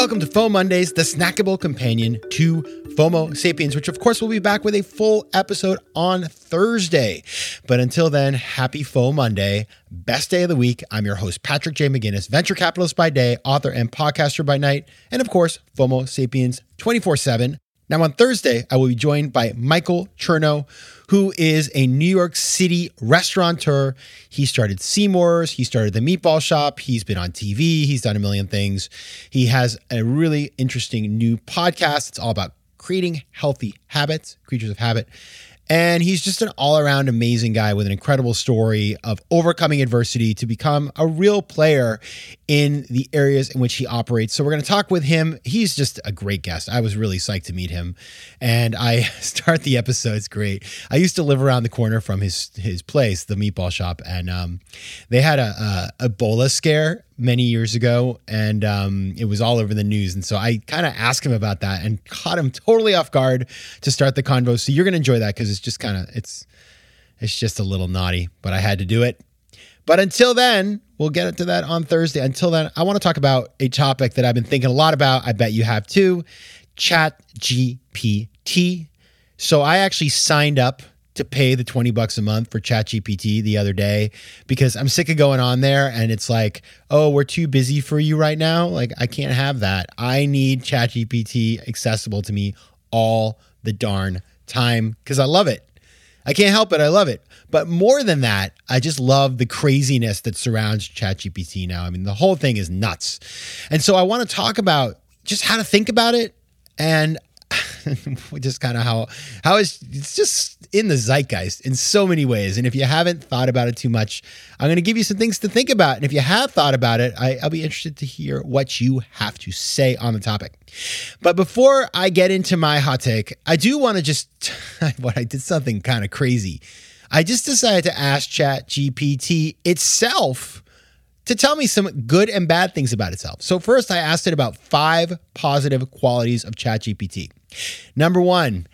Welcome to FOMO Mondays, the snackable companion to FOMO Sapiens, which of course will be back with a full episode on Thursday. But until then, happy FOMO Monday, best day of the week. I'm your host, Patrick J. McGinnis, venture capitalist by day, author and podcaster by night, and of course, FOMO Sapiens 24 7. Now, on Thursday, I will be joined by Michael Chernow, who is a New York City restaurateur. He started Seamore's, he started the Meatball Shop, he's been on TV, he's done a million things. He has a really interesting new podcast. It's all about creating healthy habits, creatures of habit. And he's just an all around amazing guy with an incredible story of overcoming adversity to become a real player in the areas in which he operates. So, we're going to talk with him. He's just a great guest. I was really psyched to meet him. And I start the episode, it's great. I used to live around the corner from his his place, the meatball shop, and um, they had a, a Ebola scare many years ago, and um, it was all over the news. And so I kind of asked him about that and caught him totally off guard to start the convo. So you're going to enjoy that because it's just kind of it's it's just a little naughty, but I had to do it. But until then, we'll get into that on Thursday. Until then, I want to talk about a topic that I've been thinking a lot about. I bet you have too. Chat GPT. So I actually signed up to pay the 20 bucks a month for ChatGPT the other day because I'm sick of going on there and it's like, oh, we're too busy for you right now. Like, I can't have that. I need ChatGPT accessible to me all the darn time because I love it. I can't help it. I love it. But more than that, I just love the craziness that surrounds ChatGPT now. I mean, the whole thing is nuts. And so I want to talk about just how to think about it and just kind of how how it's, it's just in the zeitgeist in so many ways. And if you haven't thought about it too much, I'm going to give you some things to think about. And if you have thought about it, I, I'll be interested to hear what you have to say on the topic. But before I get into my hot take, I do want to just what I did something kind of crazy. I just decided to ask Chat GPT itself to tell me some good and bad things about itself. So first I asked it about five positive qualities of ChatGPT. Number 1,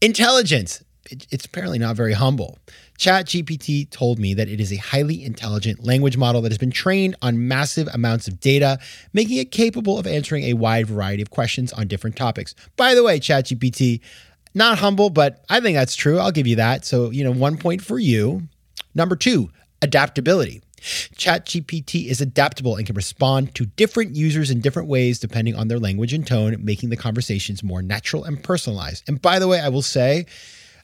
intelligence. It's apparently not very humble. ChatGPT told me that it is a highly intelligent language model that has been trained on massive amounts of data, making it capable of answering a wide variety of questions on different topics. By the way, ChatGPT, not humble, but I think that's true. I'll give you that. So, you know, one point for you. Number two, adaptability. ChatGPT is adaptable and can respond to different users in different ways depending on their language and tone, making the conversations more natural and personalized. And by the way, I will say,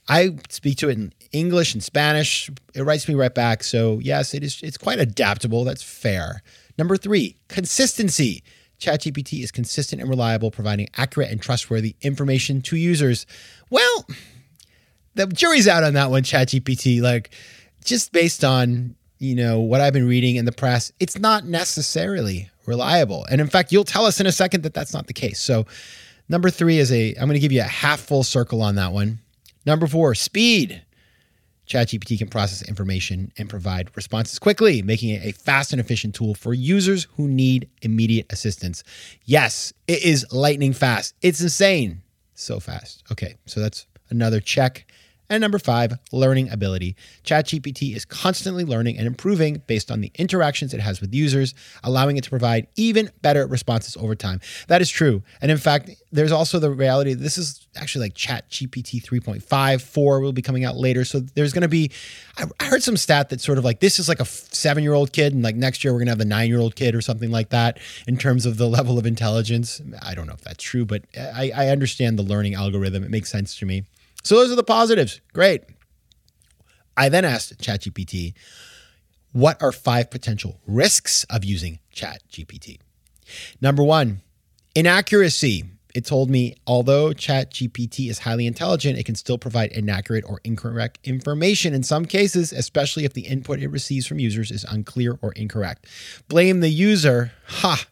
I speak to it in English and Spanish. It writes me right back. So yes, it is. It's quite adaptable. That's fair. Number three, consistency. ChatGPT is consistent and reliable, providing accurate and trustworthy information to users. Well, the jury's out on that one, ChatGPT. Like, just based on you know what I've been reading in the press, it's not necessarily reliable. And in fact, you'll tell us in a second that that's not the case. So, number three is a. I'm going to give you a half full circle on that one. Number four, speed. ChatGPT can process information and provide responses quickly, making it a fast and efficient tool for users who need immediate assistance. Yes, it is lightning fast. It's insane. So fast. Okay, so that's another check. And number five, learning ability. ChatGPT is constantly learning and improving based on the interactions it has with users, allowing it to provide even better responses over time. That is true. And in fact, there's also the reality that this is actually like ChatGPT 3.5, 4 will be coming out later. So there's going to be, I heard some stat that sort of like this is like a seven year old kid, and like next year we're going to have the nine year old kid or something like that in terms of the level of intelligence. I don't know if that's true, but I, I understand the learning algorithm. It makes sense to me. So those are the positives. Great. I then asked ChatGPT, what are five potential risks of using ChatGPT? Number one, inaccuracy. It told me although ChatGPT is highly intelligent, it can still provide inaccurate or incorrect information in some cases, especially if the input it receives from users is unclear or incorrect. Blame the user. Ha!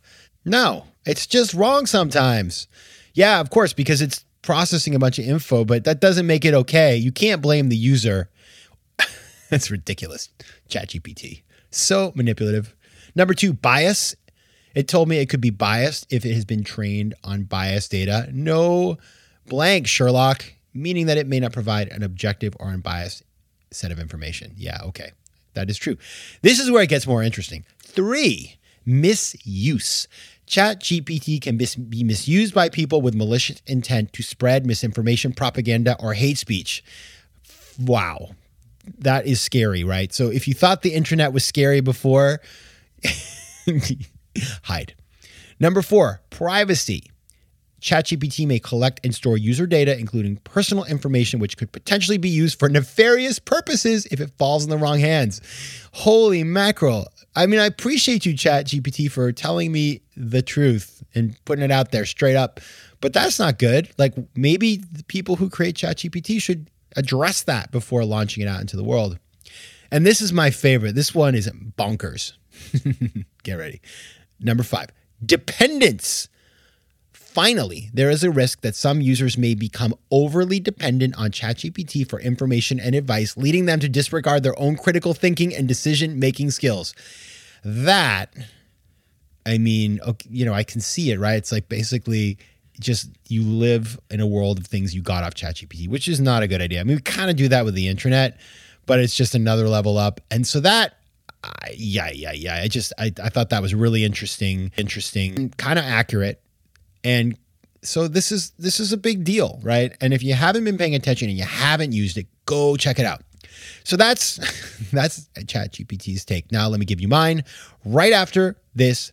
No, it's just wrong sometimes. Yeah, of course, because it's processing a bunch of info, but that doesn't make it okay. You can't blame the user. That's ridiculous. ChatGPT. So manipulative. Number two, bias. It told me it could be biased if it has been trained on biased data. No blank, Sherlock, meaning that it may not provide an objective or unbiased set of information. Yeah, okay. That is true. This is where it gets more interesting. Three, misuse. Chat GPT can mis- be misused by people with malicious intent to spread misinformation, propaganda, or hate speech. Wow. That is scary, right? So if you thought the internet was scary before, hide. Number four, privacy. ChatGPT may collect and store user data, including personal information, which could potentially be used for nefarious purposes if it falls in the wrong hands. Holy mackerel. I mean, I appreciate you, ChatGPT, for telling me the truth and putting it out there straight up, but that's not good. Like, maybe the people who create ChatGPT should address that before launching it out into the world. And this is my favorite. This one is bonkers. Get ready. Number five, dependence. Finally, there is a risk that some users may become overly dependent on ChatGPT for information and advice, leading them to disregard their own critical thinking and decision making skills. That, I mean, you know, I can see it, right? It's like basically just you live in a world of things you got off ChatGPT, which is not a good idea. I mean, we kind of do that with the internet, but it's just another level up. And so that yeah, yeah, yeah. I just I, I thought that was really interesting, interesting, kind of accurate. And so this is this is a big deal, right? And if you haven't been paying attention and you haven't used it, go check it out. So that's that's ChatGPT's take. Now let me give you mine right after this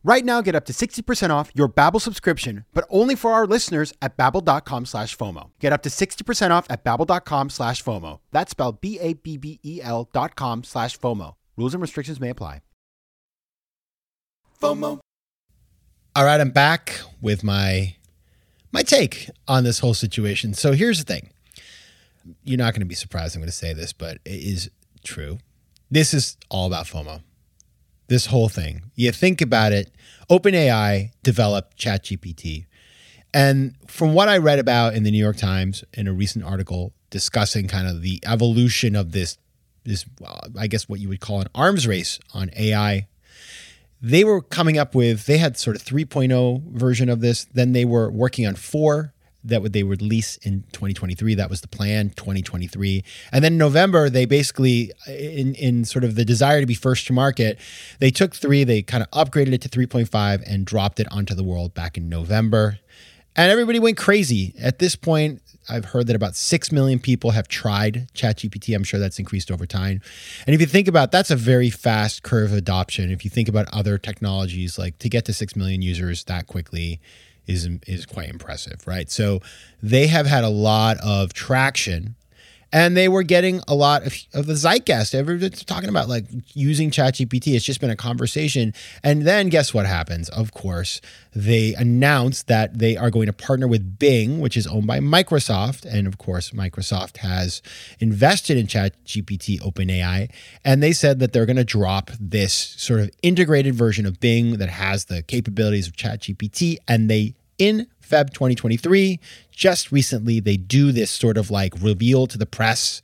Right now, get up to 60% off your Babbel subscription, but only for our listeners at babbel.com slash FOMO. Get up to 60% off at babbel.com slash FOMO. That's spelled B-A-B-B-E-L dot com slash FOMO. Rules and restrictions may apply. FOMO. All right, I'm back with my my take on this whole situation. So here's the thing. You're not going to be surprised I'm going to say this, but it is true. This is all about FOMO. This whole thing. You think about it, OpenAI developed ChatGPT. And from what I read about in the New York Times in a recent article discussing kind of the evolution of this this I guess what you would call an arms race on AI they were coming up with they had sort of 3.0 version of this then they were working on 4 that would they would release in 2023 that was the plan 2023 and then november they basically uh, in in sort of the desire to be first to market they took 3 they kind of upgraded it to 3.5 and dropped it onto the world back in november and everybody went crazy at this point I've heard that about 6 million people have tried ChatGPT. I'm sure that's increased over time. And if you think about that's a very fast curve adoption. If you think about other technologies like to get to 6 million users that quickly is is quite impressive, right? So they have had a lot of traction and they were getting a lot of, of the zeitgeist. Everyone's talking about like using ChatGPT. It's just been a conversation. And then guess what happens? Of course, they announced that they are going to partner with Bing, which is owned by Microsoft. And of course, Microsoft has invested in ChatGPT OpenAI. And they said that they're going to drop this sort of integrated version of Bing that has the capabilities of ChatGPT. And they in Feb 2023. Just recently, they do this sort of like reveal to the press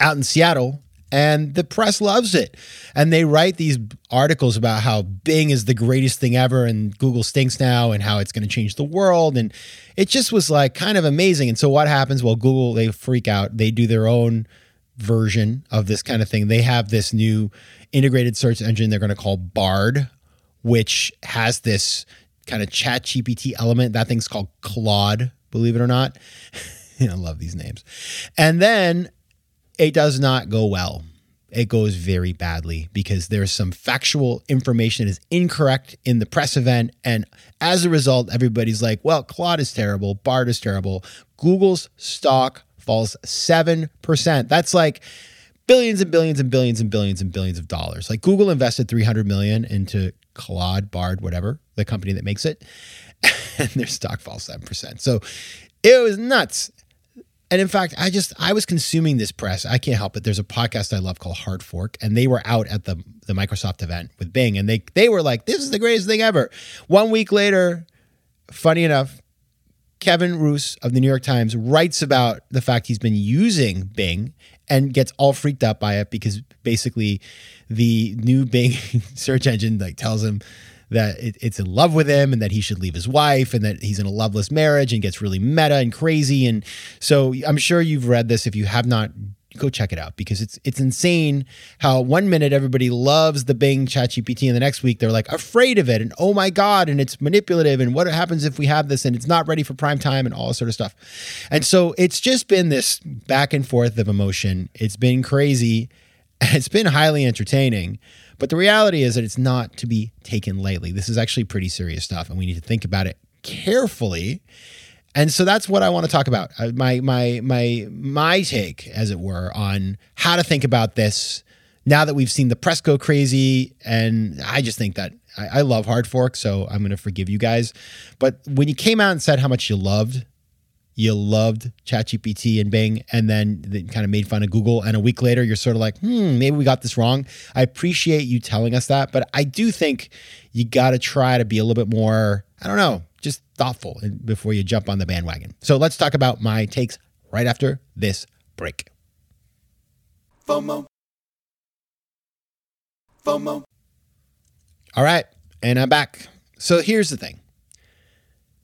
out in Seattle. and the press loves it. And they write these articles about how Bing is the greatest thing ever and Google stinks now and how it's going to change the world. And it just was like kind of amazing. And so what happens? Well, Google, they freak out. They do their own version of this kind of thing. They have this new integrated search engine they're going to call Bard, which has this kind of chat GPT element. That thing's called Claude, believe it or not. I love these names. And then it does not go well. It goes very badly because there's some factual information that is incorrect in the press event. And as a result, everybody's like, well, Claude is terrible, Bard is terrible. Google's stock falls 7%. That's like billions and billions and billions and billions and billions of dollars. Like Google invested 300 million into Claude, Bard, whatever, the company that makes it, and their stock falls 7%. So it was nuts. And in fact, I just I was consuming this press. I can't help it. There's a podcast I love called Hard Fork, and they were out at the the Microsoft event with Bing, and they they were like, "This is the greatest thing ever." One week later, funny enough, Kevin Roose of the New York Times writes about the fact he's been using Bing and gets all freaked out by it because basically the new Bing search engine like tells him that it, it's in love with him and that he should leave his wife and that he's in a loveless marriage and gets really meta and crazy. And so I'm sure you've read this. If you have not, go check it out because it's it's insane how one minute everybody loves the Bing Chat ChatGPT and the next week they're like afraid of it and oh my god and it's manipulative and what happens if we have this and it's not ready for prime time and all this sort of stuff. And so it's just been this back and forth of emotion. It's been crazy. It's been highly entertaining. But the reality is that it's not to be taken lightly. This is actually pretty serious stuff, and we need to think about it carefully. And so that's what I want to talk about. Uh, my my my my take, as it were, on how to think about this now that we've seen the press go crazy. And I just think that I, I love Hard Fork, so I'm going to forgive you guys. But when you came out and said how much you loved you loved ChatGPT and Bing, and then they kind of made fun of Google. And a week later, you're sort of like, hmm, maybe we got this wrong. I appreciate you telling us that, but I do think you got to try to be a little bit more, I don't know, thoughtful before you jump on the bandwagon. So let's talk about my takes right after this break. FOMO. FOMO. All right, and I'm back. So here's the thing.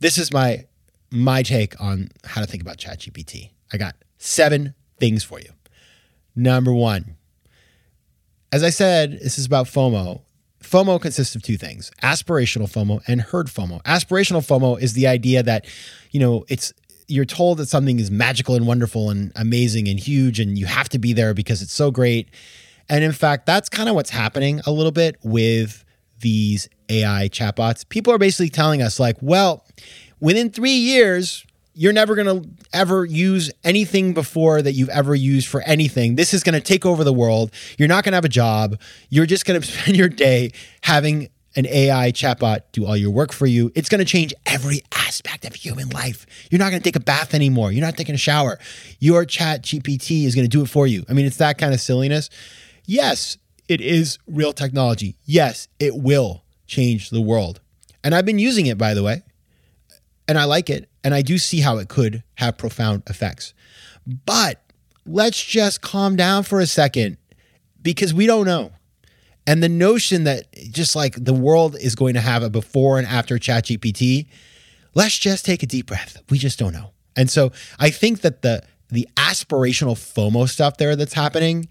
This is my my take on how to think about ChatGPT. I got seven things for you. Number one, as I said, this is about FOMO. FOMO consists of two things aspirational FOMO and herd FOMO. Aspirational FOMO is the idea that, you know, it's you're told that something is magical and wonderful and amazing and huge and you have to be there because it's so great. And in fact, that's kind of what's happening a little bit with these AI chatbots. People are basically telling us, like, well, within three years, you're never going to ever use anything before that you've ever used for anything. This is going to take over the world. You're not going to have a job. You're just going to spend your day having an AI chatbot do all your work for you. It's going to change every aspect of human life. You're not going to take a bath anymore. You're not taking a shower. Your chat GPT is going to do it for you. I mean, it's that kind of silliness. Yes, it is real technology. Yes, it will change the world. And I've been using it, by the way and I like it. And I do see how it could have profound effects. But let's just calm down for a second because we don't know. And the notion that just like the world is going to have a before and after ChatGPT, let's just take a deep breath. We just don't know. And so I think that the the aspirational FOMO stuff there that's happening,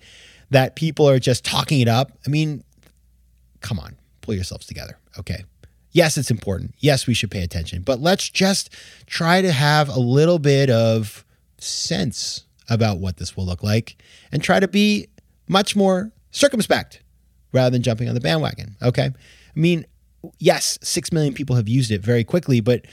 that people are just talking it up. I mean, come on, pull yourselves together. Okay. Yes, it's important. Yes, we should pay attention, but let's just try to have a little bit of sense about what this will look like and try to be much more circumspect rather than jumping on the bandwagon. Okay. I mean, yes, 6 million people have used it very quickly, but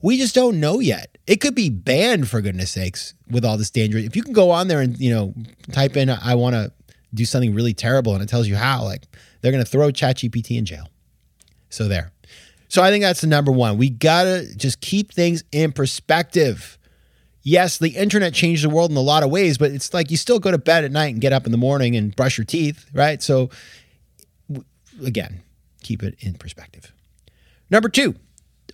we just don't know yet. It could be banned for goodness sakes with all this danger. If you can go on there and, you know, type in, I want to do something really terrible and it tells you how, like they're going to throw ChatGPT in jail. So there. So I think that's the number one. We got to just keep things in perspective. Yes, the internet changed the world in a lot of ways, but it's like you still go to bed at night and get up in the morning and brush your teeth, right? So again, keep it in perspective. Number two,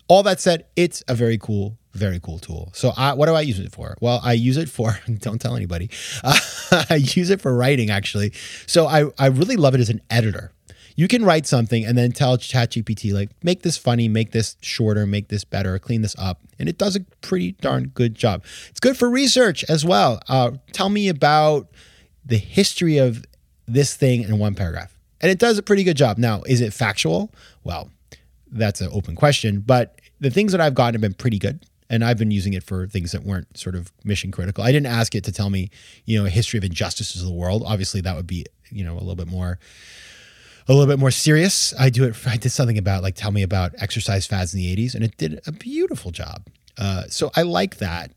all that said, it's a very cool Very cool tool. So, I, what do I use it for? Well, I use it for, don't tell anybody, uh, I use it for writing actually. So, I, I really love it as an editor. You can write something and then tell ChatGPT, like, make this funny, make this shorter, make this better, clean this up. And it does a pretty darn good job. It's good for research as well. Uh, tell me about the history of this thing in one paragraph. And it does a pretty good job. Now, is it factual? Well, that's an open question, but the things that I've gotten have been pretty good. And I've been using it for things that weren't sort of mission critical. I didn't ask it to tell me, you know, a history of injustices of the world. Obviously, that would be, you know, a little bit more a little bit more serious. I do it. I did something about like tell me about exercise fads in the '80s, and it did a beautiful job. Uh, so I like that.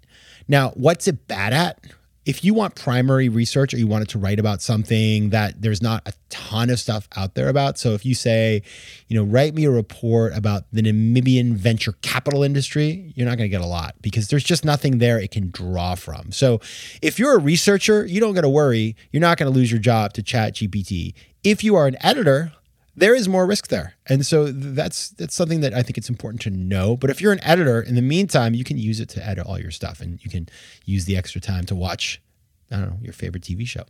Now, what's it bad at? If you want primary research or you wanted to write about something that there's not a ton of stuff out there about, so if you say, you know, write me a report about the Namibian venture capital industry, you're not going to get a lot because there's just nothing there it can draw from. So if you're a researcher, you don't got to worry. You're not going to lose your job to Chat GPT. If you are an editor, there is more risk there. And so that's that's something that I think it's important to know. But if you're an editor, in the meantime, you can use it to edit all your stuff and you can use the extra time to watch, I don't know, your favorite TV show.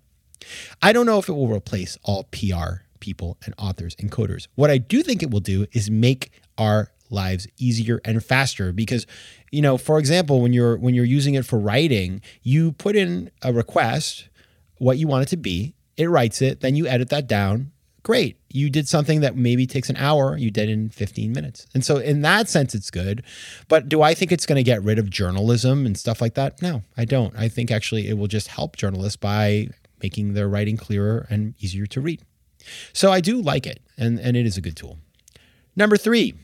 I don't know if it will replace all PR people and authors and coders. What I do think it will do is make our lives easier and faster because you know, for example, when you're when you're using it for writing, you put in a request what you want it to be, it writes it, then you edit that down, great. You did something that maybe takes an hour, you did in 15 minutes. And so, in that sense, it's good. But do I think it's going to get rid of journalism and stuff like that? No, I don't. I think actually it will just help journalists by making their writing clearer and easier to read. So, I do like it, and, and it is a good tool. Number three,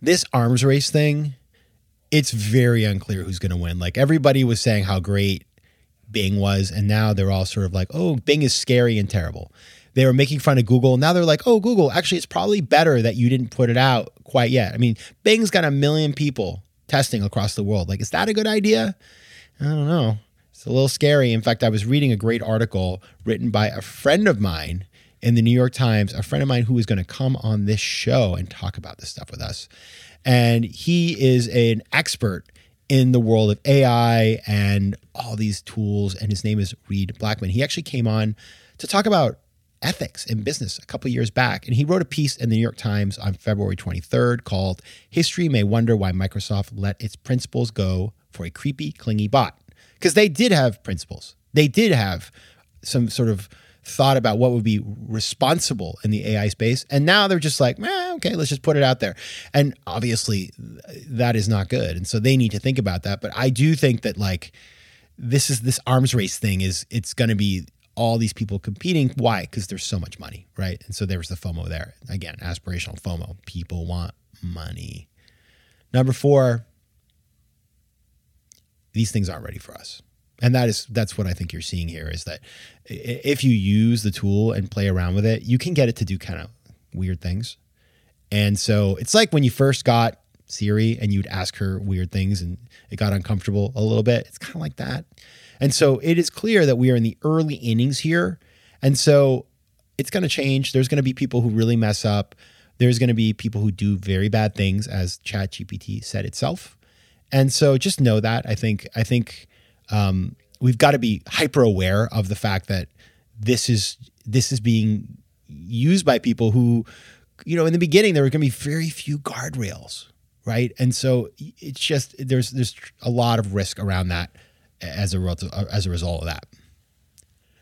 this arms race thing, it's very unclear who's going to win. Like everybody was saying how great Bing was, and now they're all sort of like, oh, Bing is scary and terrible they were making fun of Google. Now they're like, oh, Google, actually, it's probably better that you didn't put it out quite yet. I mean, Bing's got a million people testing across the world. Like, is that a good idea? I don't know. It's a little scary. In fact, I was reading a great article written by a friend of mine in the New York Times, a friend of mine who is going to come on this show and talk about this stuff with us. And he is an expert in the world of AI and all these tools. And his name is Reid Blackman. He actually came on to talk about ethics in business a couple years back. And he wrote a piece in the New York Times on February 23rd called History May Wonder Why Microsoft Let Its Principles Go for a Creepy, Clingy Bot. Because they did have principles, they did have some sort of thought about what would be responsible in the AI space. And now they're just like, eh, okay, let's just put it out there. And obviously, that is not good. And so they need to think about that. But I do think that, like, this is this arms race thing is it's going to be all these people competing. Why? Because there's so much money, right? And so there was the FOMO there. Again, aspirational FOMO. People want money. Number four, these things aren't ready for us. And that is that's what I think you're seeing here is that if you use the tool and play around with it, you can get it to do kind of weird things. And so it's like when you first got Siri and you'd ask her weird things and it got uncomfortable a little bit. It's kind of like that. And so it is clear that we are in the early innings here. And so it's going to change. There's going to be people who really mess up. There's going to be people who do very bad things, as ChatGPT said itself. And so just know that. I think I think um, we've got to be hyper aware of the fact that this is this is being used by people who, you know, in the beginning there were going to be very few guardrails, right? And so it's just there's there's a lot of risk around that as a uh, as a result of that.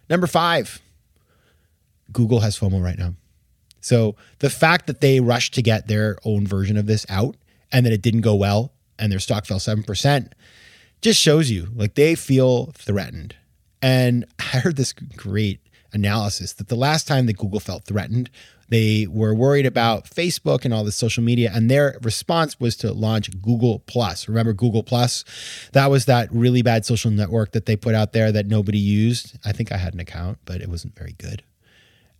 Number five, Google has FOMO right now. So the fact that they rushed to get their own version of this out and that it didn't go well and their stock fell 7% just shows you like they feel threatened. And I heard this great analysis that the last time that Google felt threatened they were worried about Facebook and all the social media, and their response was to launch Google Plus. Remember Google Plus? That was that really bad social network that they put out there that nobody used. I think I had an account, but it wasn't very good.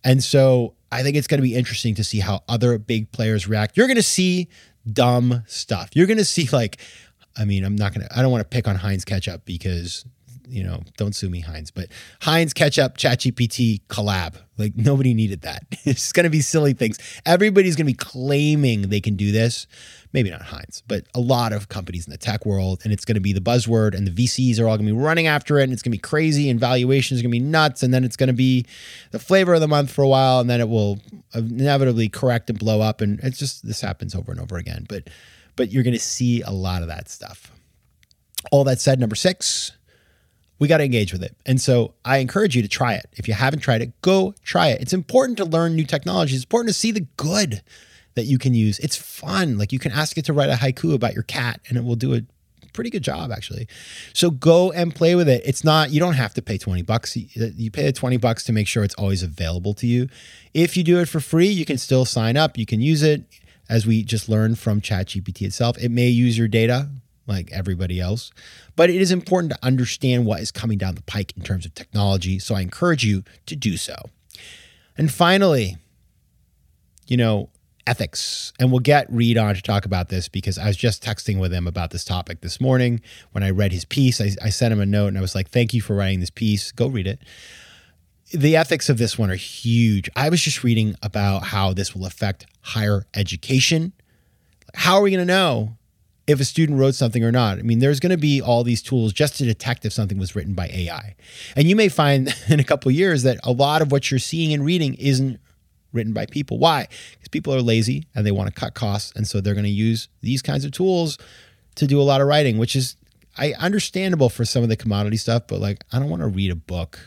And so I think it's going to be interesting to see how other big players react. You're going to see dumb stuff. You're going to see like, I mean, I'm not going to, I don't want to pick on Heinz ketchup because you know, don't sue me, Heinz. But Heinz ketchup ChatGPT collab. Like nobody needed that. It's going to be silly things. Everybody's going to be claiming they can do this. Maybe not Heinz, but a lot of companies in the tech world. And it's going to be the buzzword, and the VCs are all going to be running after it. And it's going to be crazy, and valuations are going to be nuts. And then it's going to be the flavor of the month for a while. And then it will inevitably correct and blow up. And it's just, this happens over and over again. But, but you're going to see a lot of that stuff. All that said, number six, we got to engage with it. And so I encourage you to try it. If you haven't tried it, go try it. It's important to learn new technology. It's important to see the good that you can use. It's fun. Like you can ask it to write a haiku about your cat and it will do a pretty good job actually. So go and play with it. It's not you don't have to pay 20 bucks. Uh, you pay the 20 bucks to make sure it's always available to you. If you do it for free, you can still sign up. You can use it as we just learned from ChatGPT itself. It may use your data like everybody else. But it is important to understand what is coming down the pike in terms of technology. So I encourage you to do so. And finally, you know, ethics. And we'll get Reid on to talk about this because I was just texting with him about this topic this morning. When I read his piece, I, I sent him a note and I was like, thank you for writing this piece. Go read it. The ethics of this one are huge. I was just reading about how this will affect higher education. How are we going to know if a student wrote something or not. I mean, there's going to be all these tools just to detect if something was written by AI. And you may find in a couple years that a lot of what you're seeing and reading isn't written by people. Why? Because people are lazy and they want to cut costs. And so they're going to use these kinds of tools to do a lot of writing, which is I understandable for some of the commodity stuff, but like I don't want to read a book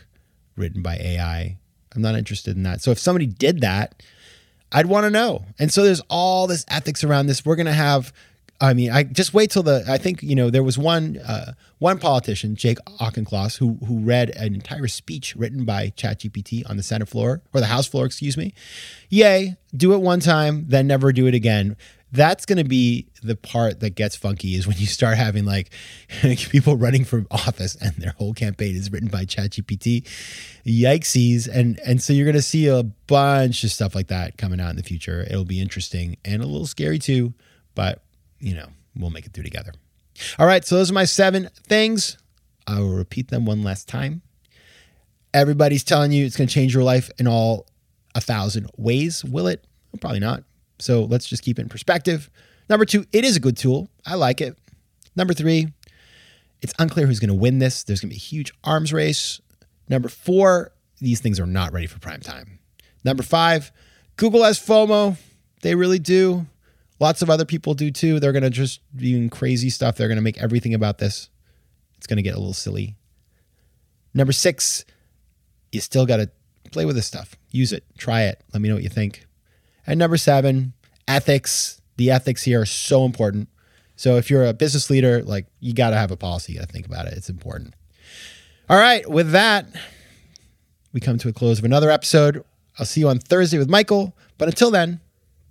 written by AI. I'm not interested in that. So if somebody did that, I'd want to know. And so there's all this ethics around this. We're going to have I mean, I just wait till the. I think you know there was one uh, one politician, Jake Auchincloss, who who read an entire speech written by ChatGPT on the Senate floor or the House floor, excuse me. Yay! Do it one time, then never do it again. That's going to be the part that gets funky is when you start having like people running for office and their whole campaign is written by ChatGPT. Yikesies! And and so you're going to see a bunch of stuff like that coming out in the future. It'll be interesting and a little scary too, but you know, we'll make it through together. All right, so those are my seven things. I will repeat them one last time. Everybody's telling you it's going to change your life in all a thousand ways. Will it? Probably not. So let's just keep it in perspective. Number two, it is a good tool. I like it. Number three, it's unclear who's going to win this. There's going to be a huge arms race. Number four, these things are not ready for prime time. Number five, Google has FOMO. They really do. Lots of other people do too. They're going to just doing crazy stuff. They're going to make everything about this. It's going to get a little silly. Number six, you still got to play with this stuff. Use it. Try it. Let me know what you think. And number seven, ethics. The ethics here are so important. So if you're a business leader, like you got to have a policy. You got to think about it. It's important. All right. With that, we come to a close of another episode. I'll see you on Thursday with Michael. But until then,